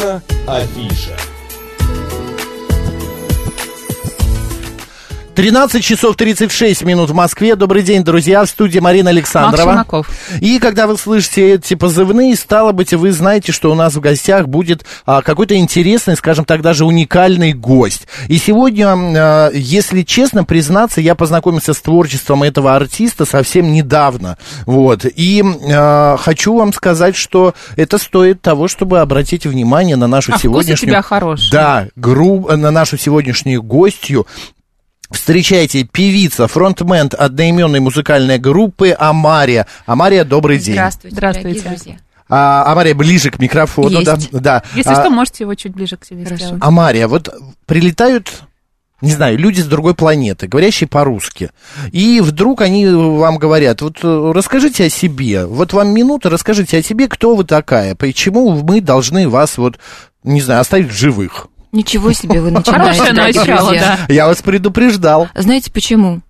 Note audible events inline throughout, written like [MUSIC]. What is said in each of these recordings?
Наша афиша. 13 часов 36 минут в Москве. Добрый день, друзья. В студии Марина Александрова. И когда вы слышите эти позывные, стало быть, вы знаете, что у нас в гостях будет а, какой-то интересный, скажем так, даже уникальный гость. И сегодня, а, если честно признаться, я познакомился с творчеством этого артиста совсем недавно. Вот. И а, хочу вам сказать, что это стоит того, чтобы обратить внимание на нашу а сегодняшнюю... Тебя хороший. Да, гру... на нашу сегодняшнюю гостью. Встречайте, певица, фронтмен одноименной музыкальной группы Амария. Амария, добрый день. Здравствуйте, Здравствуйте. друзья. А, Амария, ближе к микрофону. Есть. Да, да. Если а, что, можете его чуть ближе к себе Хорошо. сделать. Амария, вот прилетают не знаю, люди с другой планеты, говорящие по-русски. И вдруг они вам говорят, вот э, расскажите о себе, вот вам минута, расскажите о себе, кто вы такая, почему мы должны вас вот, не знаю, оставить в живых. Ничего себе вы начинаете, Хорошее начало, да. Я вас предупреждал. Знаете почему?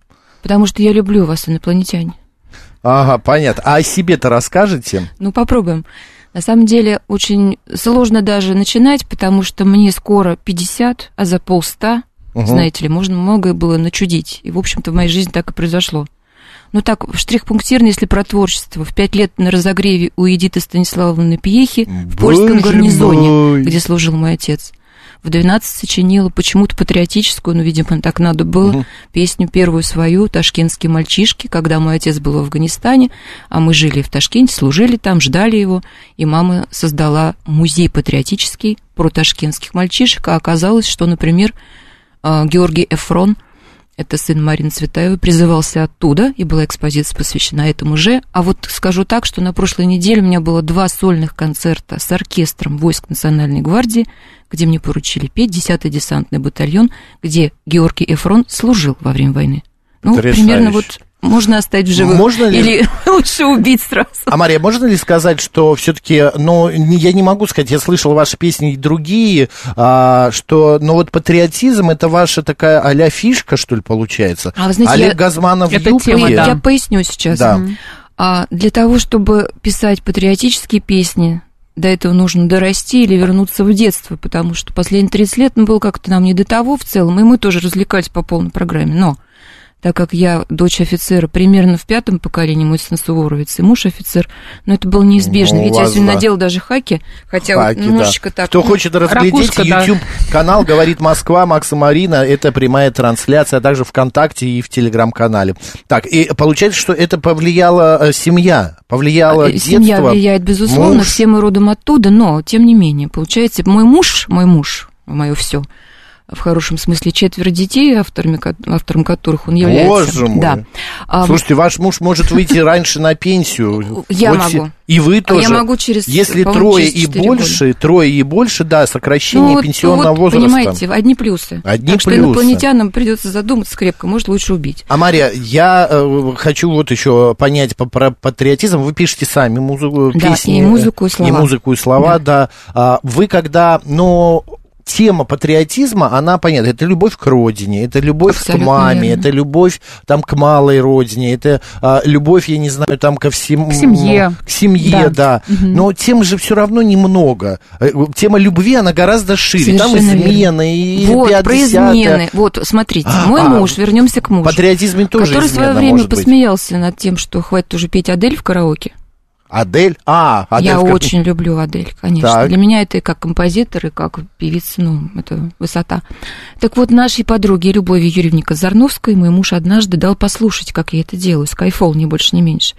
Потому что я люблю вас, инопланетяне. Ага, понятно. А о себе-то расскажете? Ну, попробуем. На самом деле, очень сложно даже начинать, потому что мне скоро 50, а за полста, угу. знаете ли, можно многое было начудить. И, в общем-то, в моей жизни так и произошло. Ну так, штрих-пунктирно, если про творчество. В пять лет на разогреве у Эдиты Станиславовны Пьехи в польском гарнизоне, мой. где служил мой отец в 12 сочинила почему-то патриотическую, ну, видимо, так надо было, угу. песню первую свою «Ташкентские мальчишки», когда мой отец был в Афганистане, а мы жили в Ташкенте, служили там, ждали его, и мама создала музей патриотический про ташкентских мальчишек, а оказалось, что, например, а, Георгий Эфрон – это сын Марины Цветаевой, призывался оттуда, и была экспозиция посвящена этому же. А вот скажу так, что на прошлой неделе у меня было два сольных концерта с оркестром войск Национальной гвардии, где мне поручили петь 10-й десантный батальон, где Георгий Эфрон служил во время войны. Ну, Потрясающе. примерно вот можно оставить в живых? Можно ли... Или [LAUGHS] лучше убить сразу? А, Мария, можно ли сказать, что все-таки, ну, я не могу сказать, я слышал ваши песни и другие, а, что, ну, вот патриотизм, это ваша такая а фишка, что ли, получается? А вы знаете, Олег я... Газманов это юбке? Тема, да. Я поясню сейчас. Да. А, для того, чтобы писать патриотические песни, до этого нужно дорасти или вернуться в детство, потому что последние 30 лет ну, было как-то нам не до того в целом, и мы тоже развлекались по полной программе. Но так как я дочь офицера примерно в пятом поколении, мой сын Суворовец и муж офицер, но это было неизбежно. Ну, Ведь я сегодня да. надела даже хаки, хотя хаки, вот немножечко да. так... Кто хочет разглядеть YouTube-канал да. «Говорит Москва», Макса Марина, это прямая трансляция, а также ВКонтакте и в Телеграм-канале. Так, и получается, что это повлияла э, семья, повлияло э, детство. Семья влияет, безусловно, муж. все мы родом оттуда, но, тем не менее, получается, мой муж, мой муж, мое все, в хорошем смысле четверо детей, авторами, автором которых он является. Боже мой. Да. Слушайте, ваш муж может выйти раньше на пенсию. Я могу. И вы тоже. А я могу через, Если трое и больше, трое и больше, да, сокращение ну, пенсионного вот, возраста. понимаете, одни плюсы. Одни так плюсы. что инопланетянам придется задуматься крепко, может, лучше убить. А, Мария, я э, хочу вот еще понять по, про патриотизм. Вы пишете сами музыку, да, песни. и музыку, и слова. И музыку, и слова, да. да. А, вы когда, ну, тема патриотизма, она понятна. Это любовь к родине, это любовь Абсолютно к маме, верно. это любовь там к малой родине, это а, любовь, я не знаю, там ко всему... К семье. К семье, да. да. Угу. Но тем же все равно немного. Э, тема любви, она гораздо шире. Совершенно там измены и Вот, про измены. Вот, смотрите, а, мой а, муж, вернемся к мужу. Патриотизм тоже Который в свое время посмеялся над тем, что хватит уже петь Адель в караоке. Адель? А, Адель. Я как... очень люблю Адель, конечно. Так. Для меня это и как композитор, и как певица, ну, это высота. Так вот, нашей подруге Любови Юрьевне Казарновской мой муж однажды дал послушать, как я это делаю, скайфол, ни больше, ни меньше.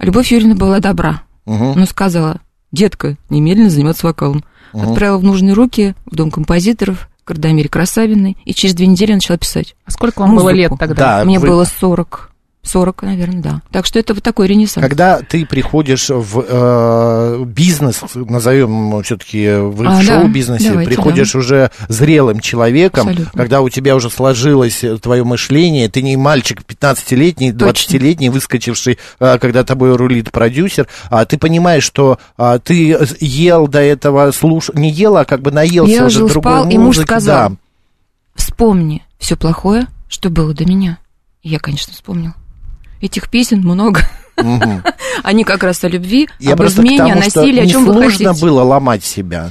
Любовь Юрьевна была добра, угу. но сказала, детка, немедленно заниматься вокалом. Угу. Отправила в нужные руки, в дом композиторов, к Радомире Красавиной, и через две недели начала писать. А сколько вам Музыку. было лет тогда? Да, Мне вы... было 40. 40, наверное, да. Так что это вот такой ренессанс. Когда ты приходишь в э, бизнес, назовем все-таки в А, да. шоу-бизнесе, Давайте, приходишь да. уже зрелым человеком, Абсолютно. когда у тебя уже сложилось твое мышление, ты не мальчик 15-летний, 20-летний, выскочивший, э, когда тобой рулит продюсер, а ты понимаешь, что а, ты ел до этого, слуш... не ел, а как бы наелся Я уже жил, другой спал, музыки. и муж сказал, Да. вспомни все плохое, что было до меня. Я, конечно, вспомнил. Этих песен много. [LAUGHS] Они как раз о любви, Я об измене, о тому, насилии, о чем вы хотите. было ломать себя.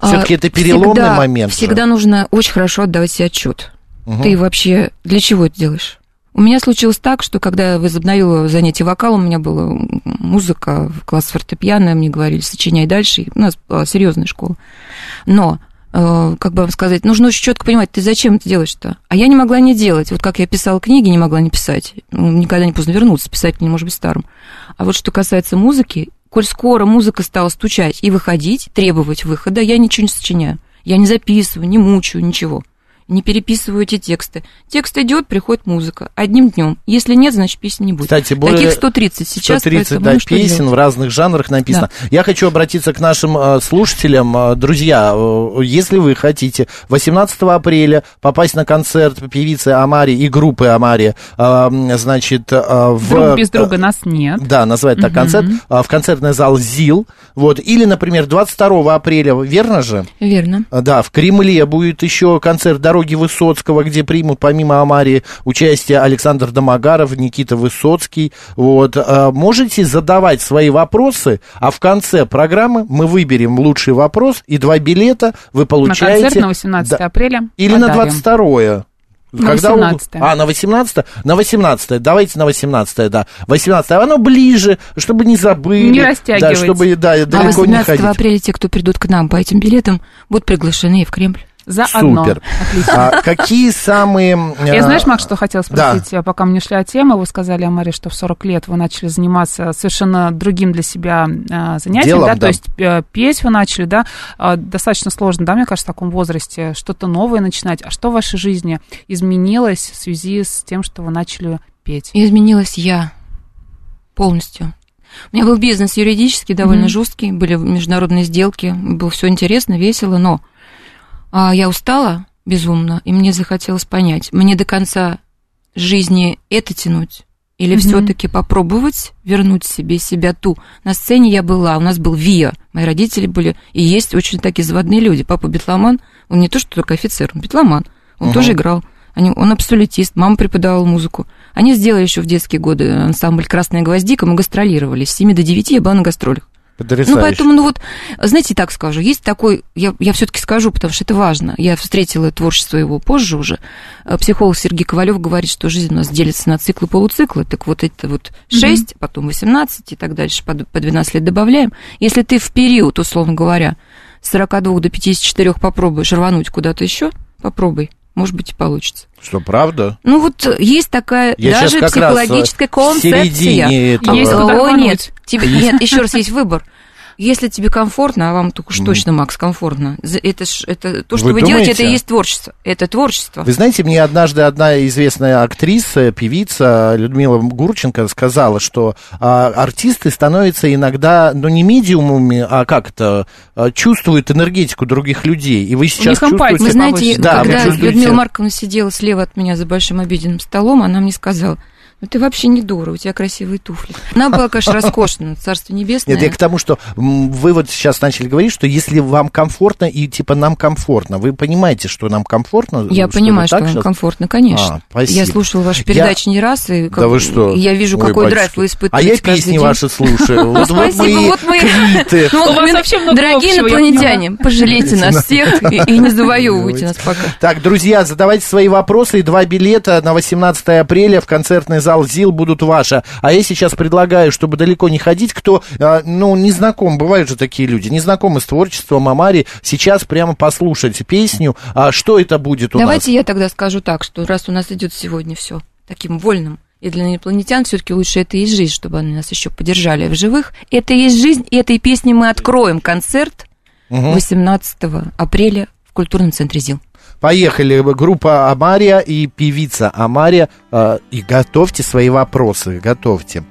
Все-таки это переломный всегда, момент. Всегда же. нужно очень хорошо отдавать себе отчет. Угу. Ты вообще для чего это делаешь? У меня случилось так, что когда я возобновила занятие вокалом, у меня была музыка, класс фортепиано, мне говорили, сочиняй дальше. У нас была серьезная школа. Но как бы вам сказать, нужно очень четко понимать, ты зачем это делаешь-то? А я не могла не делать. Вот как я писала книги, не могла не писать. Ну, никогда не поздно вернуться, писать не может быть старым. А вот что касается музыки, коль скоро музыка стала стучать и выходить, требовать выхода, я ничего не сочиняю. Я не записываю, не мучаю, ничего не переписываю эти тексты. Текст идет, приходит музыка. Одним днем. Если нет, значит песни не будет. Кстати, более Таких 130 сейчас. 130 да, ну, песен делать? в разных жанрах написано. Да. Я хочу обратиться к нашим э, слушателям. Э, друзья, э, если вы хотите 18 апреля попасть на концерт певицы Амари и группы Амари, значит, в... Друг без друга нас нет. Да, назвать так концерт. В концертный зал ЗИЛ. Вот. Или, например, 22 апреля, верно же? Верно. Да, в Кремле будет еще концерт «Дороги Высоцкого», где примут помимо Амари участие Александр Домогаров, Никита Высоцкий. Вот. Можете задавать свои вопросы, а в конце программы мы выберем лучший вопрос, и два билета вы получаете... На концерт на 18 да. апреля Или подарим. на 22 на когда 18 у... А, на 18 На 18 Давайте на 18 да. 18 Оно ближе, чтобы не забыли. Не растягивать. Да, чтобы да, а далеко не 18 ходить. апреля те, кто придут к нам по этим билетам, будут приглашены в Кремль. За Супер. одно. А, какие самые... Я а, знаешь, Макс, что хотела спросить, да. пока мы не шли от темы, вы сказали, Амаре, что в 40 лет вы начали заниматься совершенно другим для себя а, занятием, Делом, да? да, то есть а, петь вы начали, да, а, достаточно сложно, да, мне кажется, в таком возрасте что-то новое начинать. А что в вашей жизни изменилось в связи с тем, что вы начали петь? Изменилась я полностью. У меня был бизнес юридический, довольно mm-hmm. жесткий, были международные сделки, было все интересно, весело, но я устала безумно, и мне захотелось понять, мне до конца жизни это тянуть или mm-hmm. все-таки попробовать вернуть себе себя ту. На сцене я была, у нас был ВИА, мои родители были, и есть очень такие заводные люди. Папа битломан, он не то, что только офицер, он битломан, он uh-huh. тоже играл. Они, он абсолютист, мама преподавала музыку. Они сделали еще в детские годы ансамбль «Красная гвоздика», мы гастролировали. С 7 до 9 я была на гастролях. Потрясающе. Ну, поэтому, ну вот, знаете, так скажу, есть такой, я, я все-таки скажу, потому что это важно. Я встретила творчество его позже уже. Психолог Сергей Ковалев говорит, что жизнь у нас делится на циклы полуциклы. Так вот это вот 6, mm-hmm. потом 18 и так дальше, по, по 12 лет добавляем. Если ты в период, условно говоря, с 42 до 54 попробуешь рвануть куда-то еще, попробуй может быть, и получится. Что, правда? Ну, вот есть такая Я даже психологическая концепция. Этого... Есть О, нет, тебе, нет, еще раз есть выбор. Если тебе комфортно, а вам уж точно, Макс, комфортно, это, ж, это то, что вы, вы делаете, это и есть творчество. Это творчество. Вы знаете, мне однажды одна известная актриса, певица Людмила Гурченко сказала, что а, артисты становятся иногда, ну, не медиумами, а как это, чувствуют энергетику других людей. И вы сейчас чувствуете... Вы знаете, да, когда. Людмила Марковна сидела слева от меня за большим обеденным столом, она мне сказала, ну ты вообще не дура, у тебя красивые туфли. Она была, конечно, роскошная, царство небесное. Нет, я к тому, что вы вот сейчас начали говорить, что если вам комфортно и типа нам комфортно, вы понимаете, что нам комфортно? Я понимаю, что вам комфортно, конечно. А, спасибо. Я слушала ваши передачи я... не раз, и как... да вы что? я вижу, Ой, какой батюшки. драйв вы испытываете А я песни ваши слушаю. Вот Спасибо, вот мы... Дорогие инопланетяне, пожалейте нас всех и не завоевывайте нас пока. Так, друзья, задавайте свои вопросы, и два билета на 18 апреля в концертный зал ЗИЛ будут ваши. А я сейчас предлагаю, чтобы далеко не ходить, кто, ну, не знаком, бывают же такие люди, не знакомы с творчеством Амари, сейчас прямо послушать песню. А что это будет у Давайте нас? Давайте я тогда скажу так, что раз у нас идет сегодня все таким вольным, и для инопланетян все-таки лучше это и жизнь, чтобы они нас еще поддержали в живых. Это и есть жизнь, и этой песней мы откроем концерт угу. 18 апреля в культурном центре ЗИЛ. Поехали, группа Амария и певица Амария. Э, и готовьте свои вопросы, готовьте.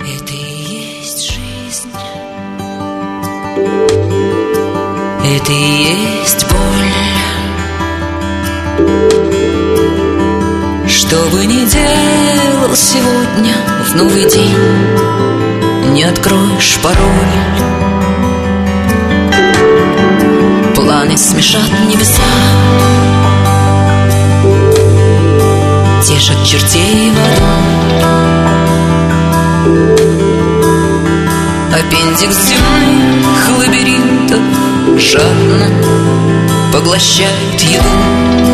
Это и есть жизнь. Это и есть боль. Что бы ни делал сегодня в новый день, не откроешь пароль. Планы смешат небеса, Тешат чертей Аппендикс земных лабиринтов Жадно поглощает еду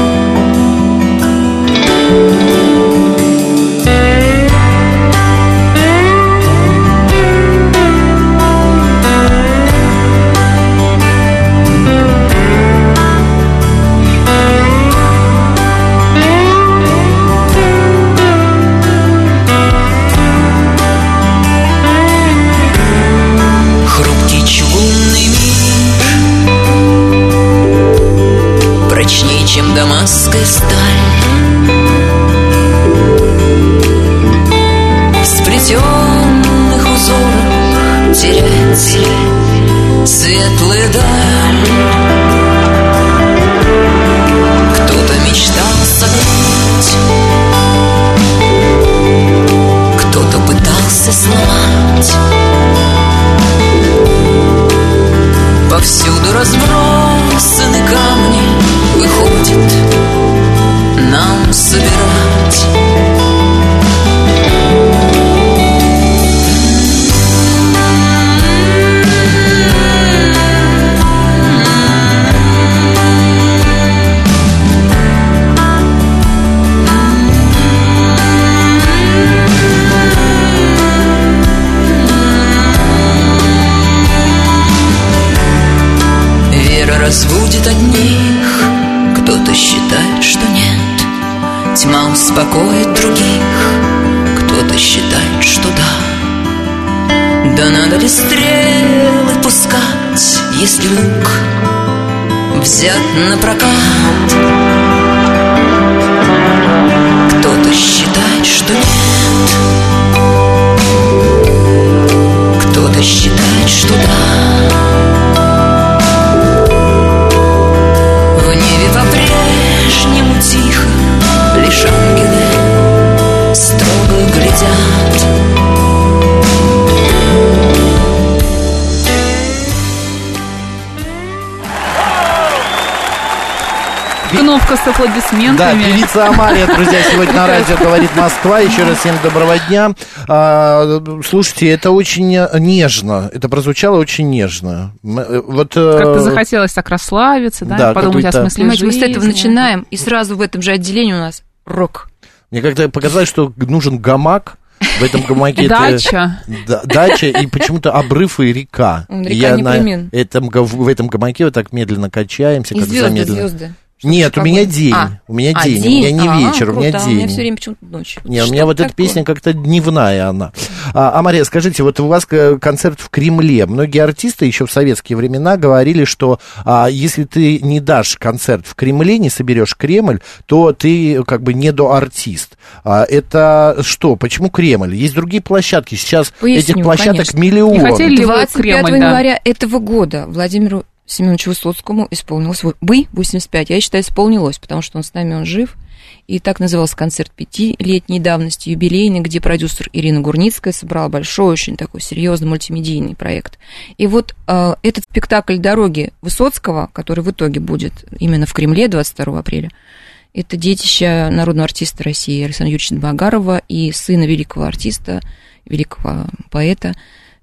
Вера разбудит одних. Кто-то считает, что нет. Тьма успокоит других. Кто-то считает, что да. Да надо ли стрелы пускать Если лук взят на прокат? Кто-то считает, что нет. Кто-то считает, Кнопка с Да, аплодисментами. певица Амалия, друзья, сегодня на радио говорит Москва. Еще раз всем доброго дня. А, слушайте, это очень нежно. Это прозвучало очень нежно. Э, Вот, э, Как-то захотелось так расслабиться, да, Да, подумать о смысле Понимаете, мы с этого жизни. начинаем, и сразу в этом же отделении у нас рок. Мне как-то показалось, что нужен гамак. В этом гамаке это- Дача. Да, дача и почему-то обрыв и река. Река я на этом, в этом гамаке вот так медленно качаемся. И как звезды, замедленно. звезды. Нет, у меня день. А. У меня А, день. У меня не А, вечер, у меня круто, а У меня день. все время почему-то ночь. Не, у меня вот эта такое? песня как-то дневная она. А, а, Мария, скажите, вот у вас э, концерт в Кремле. Многие артисты еще в советские времена говорили, что а, если ты не дашь концерт в Кремле, не соберешь Кремль, то ты как бы недоартист. А, это что? Почему Кремль? Есть другие площадки. Сейчас Поясню, этих площадок конечно. миллион. Не хотели ли вы 25 Кремль, да? января этого года Владимиру Семеновичу Высоцкому исполнилось бы 85. Я считаю, исполнилось, потому что он с нами, он жив. И так назывался концерт пятилетней давности, юбилейный, где продюсер Ирина Гурницкая собрала большой, очень такой серьезный мультимедийный проект. И вот э, этот спектакль «Дороги» Высоцкого, который в итоге будет именно в Кремле 22 апреля, это детище народного артиста России Александра Юрьевича Багарова и сына великого артиста, великого поэта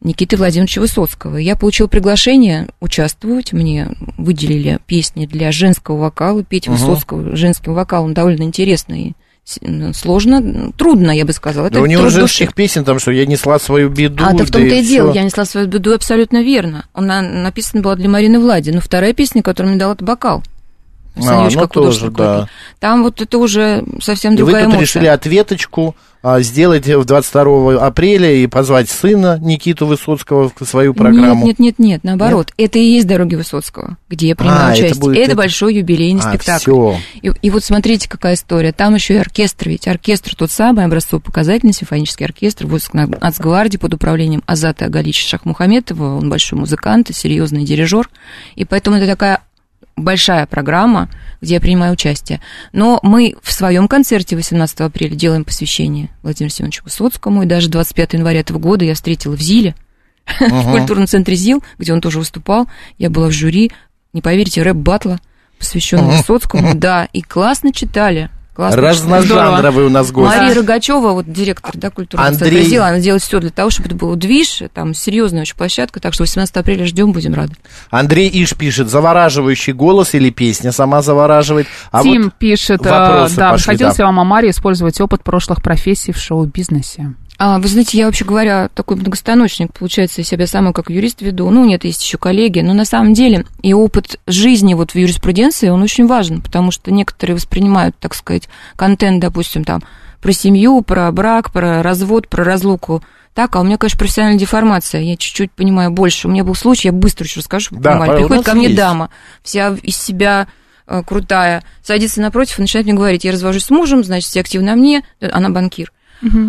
Никиты Владимировича Высоцкого. Я получила приглашение участвовать. Мне выделили песни для женского вокала. Петь Мгм. Высоцкого женским вокалом довольно интересно и с- сложно, трудно, я бы сказала. Да у него женских души. песен там, что я несла свою беду. А, да в том-то и всё. дело, я несла свою беду абсолютно верно. Она написана была для Марины Влади. Но вторая песня, которую мне дал, это «Бокал». А, Юрьевич ну тоже, да. Там вот это уже совсем И вы другая тут эмоция. решили ответочку а, сделать в 22 апреля и позвать сына Никиту Высоцкого в свою программу. Нет, нет, нет, нет, наоборот. Это и есть «Дороги Высоцкого», где я принимаю А, это участие. будет Это, это- большой юбилейный А, спектакль. всё. И, и вот смотрите, какая история. Там еще и оркестр, ведь оркестр тот самый, образцово-показательный симфонический оркестр, войск Нацгвардии под управлением Азата Агалича Шахмухаметова. Он большой музыкант и серьезный дирижер. И поэтому это такая большая программа, где я принимаю участие. Но мы в своем концерте 18 апреля делаем посвящение Владимиру Семеновичу Высоцкому, и даже 25 января этого года я встретила в Зиле, [LAUGHS] в культурном центре ЗИЛ, где он тоже выступал. Я была в жюри, не поверите, рэп-батла, посвященного Мгм. Высоцкому. [LAUGHS] Да, и классно читали. Классно. Разножанровый у нас гость. Мария Рогачева, вот директор да, культурного Андрей- центра «Зила», она делает все для того, чтобы это был движ, там серьезная очень площадка, так что 18 апреля ждем, будем рады. Андрей Иш пишет, завораживающий голос или песня сама завораживает. А Тим вот пишет, э, вопросы да, пошли, да. вам, Амаре, использовать опыт прошлых профессий в шоу-бизнесе? А, вы знаете, я вообще говоря, такой многостаночник, получается, я себя сама как юрист веду. Ну, нет, есть еще коллеги, но на самом деле и опыт жизни вот в юриспруденции, он очень важен, потому что некоторые воспринимают, так сказать, контент, допустим, там, про семью, про брак, про развод, про разлуку. Так, а у меня, конечно, профессиональная деформация, я чуть-чуть понимаю больше. У меня был случай, я быстро еще расскажу, Да, у Приходит ко мне есть. дама, вся из себя э, крутая, садится напротив и начинает мне говорить, я развожусь с мужем, значит, все активно мне, она банкир.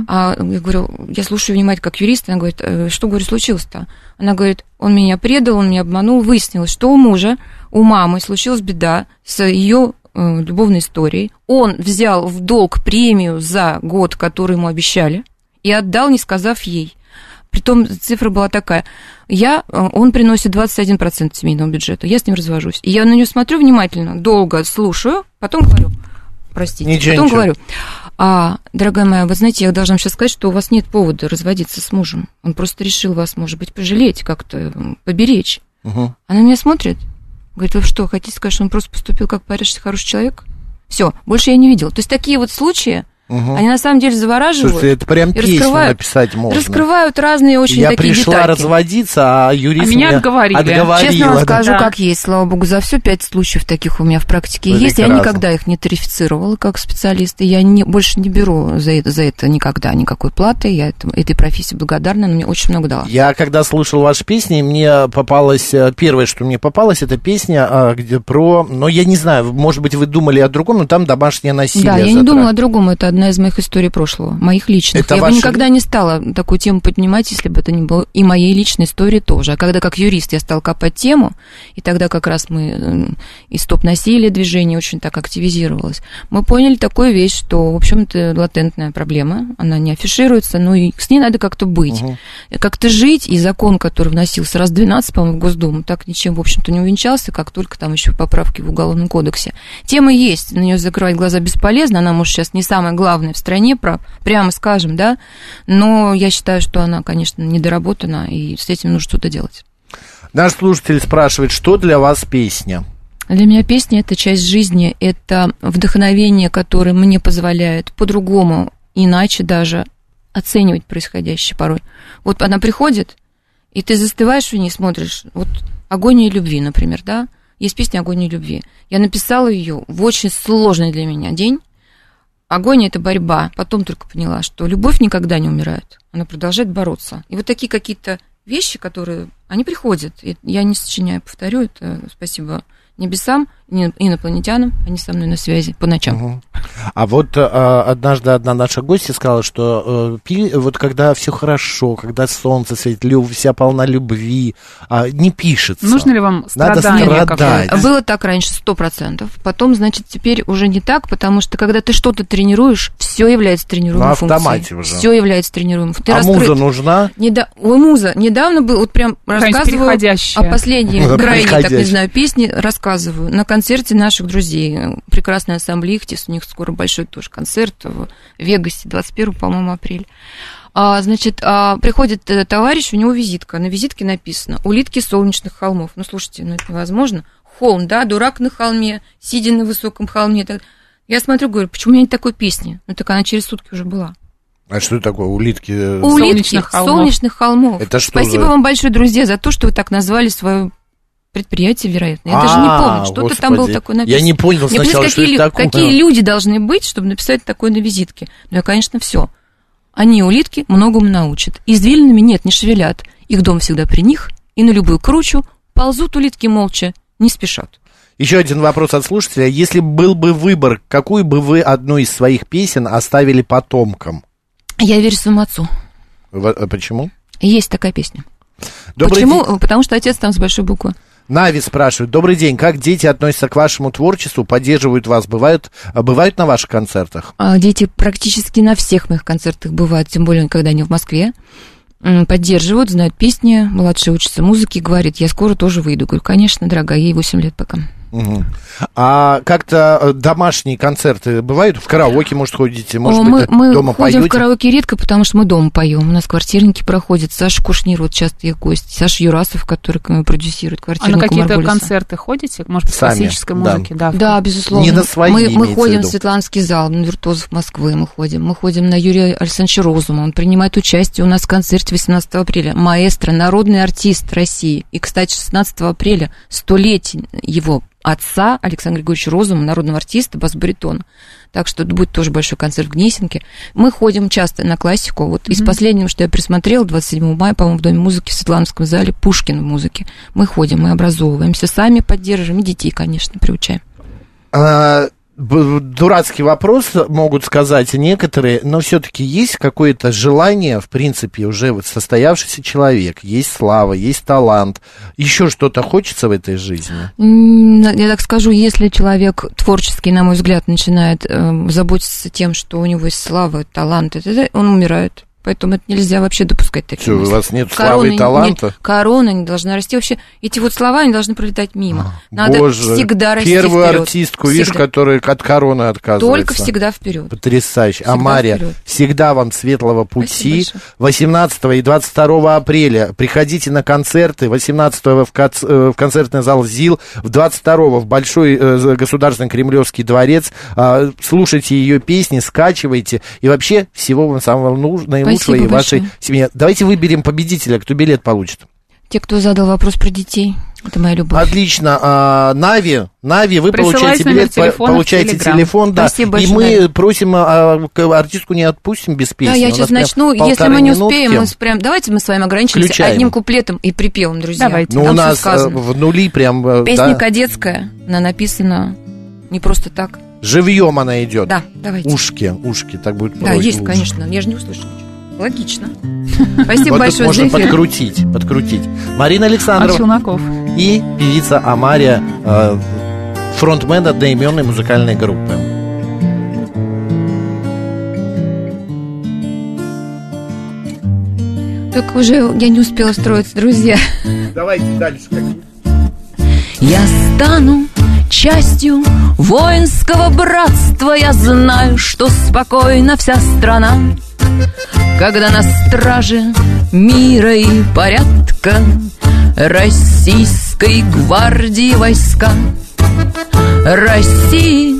А я говорю, я слушаю внимательно как юрист, она говорит, «Э, что, говорю, случилось-то? Она говорит, он меня предал, он меня обманул, выяснилось, что у мужа, у мамы случилась беда с ее э, любовной историей. Он взял в долг премию за год, который ему обещали, и отдал, не сказав ей. Притом цифра была такая. Я, э, он приносит 21% семейного бюджета. Я с ним развожусь. И я на нее смотрю внимательно, долго слушаю, потом говорю, простите, Ничего, потом ничего. говорю, а, дорогая моя, вы знаете, я должна сейчас сказать, что у вас нет повода разводиться с мужем. Он просто решил вас, может быть, пожалеть, как-то поберечь. Мгм. Она меня смотрит, говорит, вы что, хотите сказать, что он просто поступил как порядочный хороший человек? Все, больше я не видела. То есть такие вот случаи, Мгм. они на самом деле завораживают. Слушайте, это прям песню раскрывают- написать можно. Раскрывают разные очень Я такие пришла детальки. разводиться, а юрист А меня отговорили. отговорила, Честно вам скажу, Да. как есть, слава богу, за все пять случаев таких у меня в практике есть. Я Прекрасно. никогда их не тарифицировала как специалист, и я не, больше не беру за это, за это никогда никакой платы. Я это- этой профессии благодарна, она мне очень много дала. Я когда слушал ваши песни, мне попалась, э, первое, что мне попалось, это песня, а, где про, но я не знаю, может быть, вы думали о другом, но там домашнее насилие. Да, я не затра- думала о другом, это одна из моих историй прошлого, моих личных. Это я ваши- бы никогда не стала такую тему поднимать, если бы это не было и моей личной истории тоже. А когда как юрист я стала копать тему, и тогда как раз мы м, и стоп-насилие движение очень так активизировалось, мы поняли такую вещь, что, в общем-то, латентная проблема, она не афишируется, но и с ней надо как-то быть. Мгм. Как-то жить, и закон, который вносился раз 12, по-моему, в Госдуму, так ничем, в общем-то, не увенчался, как только там еще поправки в Уголовном кодексе. Тема есть, на нее закрывать глаза бесполезно, она, может, сейчас не самая главная в стране, про- прямо скажем, да, но я считаю, что она, конечно, недоработана, и с этим нужно что-то делать. Наш слушатель спрашивает, что для вас песня? Для меня песня – это часть жизни, это вдохновение, которое мне позволяет по-другому, иначе даже оценивать происходящее порой. Вот она приходит, и ты застываешь в ней, смотришь, вот «Агония любви», например, да? Есть песня «Агония любви». Я написала ее в очень сложный для меня день. Агония – это борьба. Потом только поняла, что любовь никогда не умирает. Она продолжает бороться. И вот такие какие-то вещи, которые, они приходят. Я не сочиняю, повторю, это спасибо небесам, инопланетянам, они со мной на связи по ночам. Мгм. А вот э, однажды одна наша гостья сказала, что э, пи- вот когда все хорошо, когда солнце светит, лю- вся полна любви, а, не пишется. Нужно ли вам Надо страдание страдать. какое-то? Было так раньше, сто процентов. Потом, значит, теперь уже не так, потому что когда ты что-то тренируешь, все является тренируемой На автомате функцией. уже. Все является тренируемым. Ты а раскрыт. муза нужна? Неда... Ой, муза. Недавно был, вот прям рассказываю переходящая. о последней крайней, так не знаю, песне, рассказываю. На концерте наших друзей. Прекрасная ассамблея Ихтис, у них скоро большой тоже концерт в Вегасе, 21, по-моему, апрель. А, значит, а, приходит э, товарищ, у него визитка. На визитке написано «Улитки солнечных холмов». Ну, слушайте, ну это невозможно. Холм, да, дурак на холме, сидя на высоком холме. Так- Я смотрю, говорю, почему у меня нет такой песни? Ну, так она через сутки уже была. А что это такое, улитки? э, Улитки Солнечных холмов. солнечных холмов. Это что Спасибо за- вам большое, друзья, за то, что вы так назвали свое предприятие, вероятно. Я даже не А, помню, что-то там было такое написано. Я не понял Мне сначала, что это какие, лю- такое. какие люди должны быть, чтобы написать такое на визитке. Ну, я, конечно, все. Они, улитки, многому научат. Извилинами нет, не шевелят. Их дом всегда при них, и на любую кручу ползут улитки молча, не спешат. Еще один вопрос от слушателя. Если был бы выбор, какую бы вы одну из своих песен оставили потомкам? Я верю своему отцу. Э, Почему? Есть такая песня. Добрый Почему? день. Потому что отец там с большой буквы. Нави спрашивает. Добрый день. Как дети относятся к вашему творчеству, поддерживают вас? Бывают, а, бывают на ваших концертах? А, Дети практически на всех моих концертах бывают, тем более, когда они в Москве. Поддерживают, знают песни. Младший учится музыке, говорит, я скоро тоже выйду. Говорю, конечно, дорогая, ей 8 лет пока. А как-то э, домашние концерты бывают? В караоке, может, ходите? Может О, быть, мы, мы дома ходим поете? в караоке редко, потому что мы дома поем. У нас квартирники проходят. Саша Кушнир, вот часто их гость. Саша Юрасов, который э, продюсирует А квартирник на какие-то концерты ходите? Может быть, Сами, классической да. музыки? Да. Да, безусловно. Не на свои, мы, мы в ходим виду. в Светланский зал, на Виртуозов Москвы мы ходим. Мы ходим на Юрия Александровича Розума. Он принимает участие у нас в концерте 18 апреля. Маэстро, народный артист России. И, кстати, 16 апреля столетие его отца Александра Григорьевича Розума, народного артиста, бас-баритона. Так что это будет тоже большой концерт в Гнесинке. Мы ходим часто на классику. Вот из последнего, что я присмотрела, 27 мая, по-моему, в Доме музыки в Светлановском зале, Пушкин в музыке. Мы ходим, мы образовываемся, сами поддерживаем, и детей, конечно, приучаем. А, дурацкий вопрос, могут сказать некоторые, но все-таки есть какое-то желание, в принципе, уже вот состоявшийся человек, есть слава, есть талант, еще что-то хочется в этой жизни? Я так скажу, если человек творческий, на мой взгляд, начинает э, заботиться тем, что у него есть слава, талант, он умирает. Поэтому это нельзя вообще допускать такие Что, у мысли. вас нет славы и не- таланта? нет, корона не должна расти. Вообще, эти вот слова, они должны пролетать мимо. Надо А, Боже, всегда расти первую вперед. артистку, видишь, Всегда. которая от короны отказывается. Только всегда вперед. Потрясающе. А Всегда Мария, вперед. всегда вам светлого пути. Спасибо 18 и 22 апреля приходите на концерты. 18 в, коц- э, в концертный зал ЗИЛ, в 22 в Большой э, Государственный Кремлевский дворец. А, Слушайте ее песни, скачивайте. И вообще всего вам самого нуж- Спасибо и вашей большое. семье. Давайте выберем победителя, кто билет получит. Те, кто задал вопрос про детей, это моя любовь. Отлично. А, Нави, Нави, вы Присылайте получаете билет, телефона получаете телефон, да. Спасибо и большое, мы просим, а, артистку не отпустим без песни. Да, я У сейчас начну. Если мы не минутки. успеем, мы с- прям давайте мы с вами ограничимся Включаем. одним куплетом и припевом, друзья. Давайте. Ну, у Там нас э, в нули прям, э, Песня да, кадетская, она написана не просто так. живьем она идет. Да, давайте. Ушки, ушки, так будет да, проще, есть, конечно. Я же не услышала ничего. Логично. [LAUGHS] Спасибо Вот большое можно за эфир. подкрутить, подкрутить. Марина А Александрова Челноков. и певица Амария, э, фронтмен одноименной музыкальной группы. Так уже я не успела строиться, друзья. Давайте дальше. Я стану частью воинского братства Я знаю, что спокойна вся страна Когда на страже мира и порядка Российской гвардии войска. России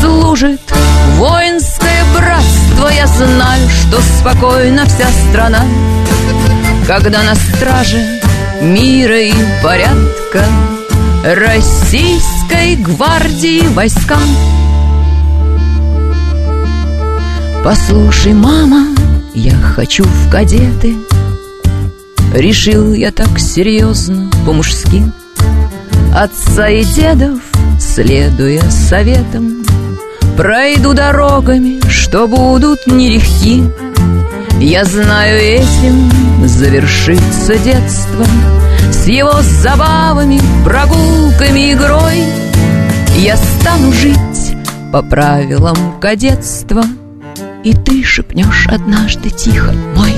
служит воинское братство Я знаю, что спокойна вся страна. Когда на страже мира и порядка Российской гвардии войска. Послушай, мама, я хочу в кадеты. Решил я так серьезно, по-мужски. Отца и дедов, следуя советам Пройду дорогами, что будут нелегки. Я знаю, этим завершится детство. С его забавами, прогулками, игрой Я стану жить по правилам кадетства И ты шепнешь однажды тихо Мой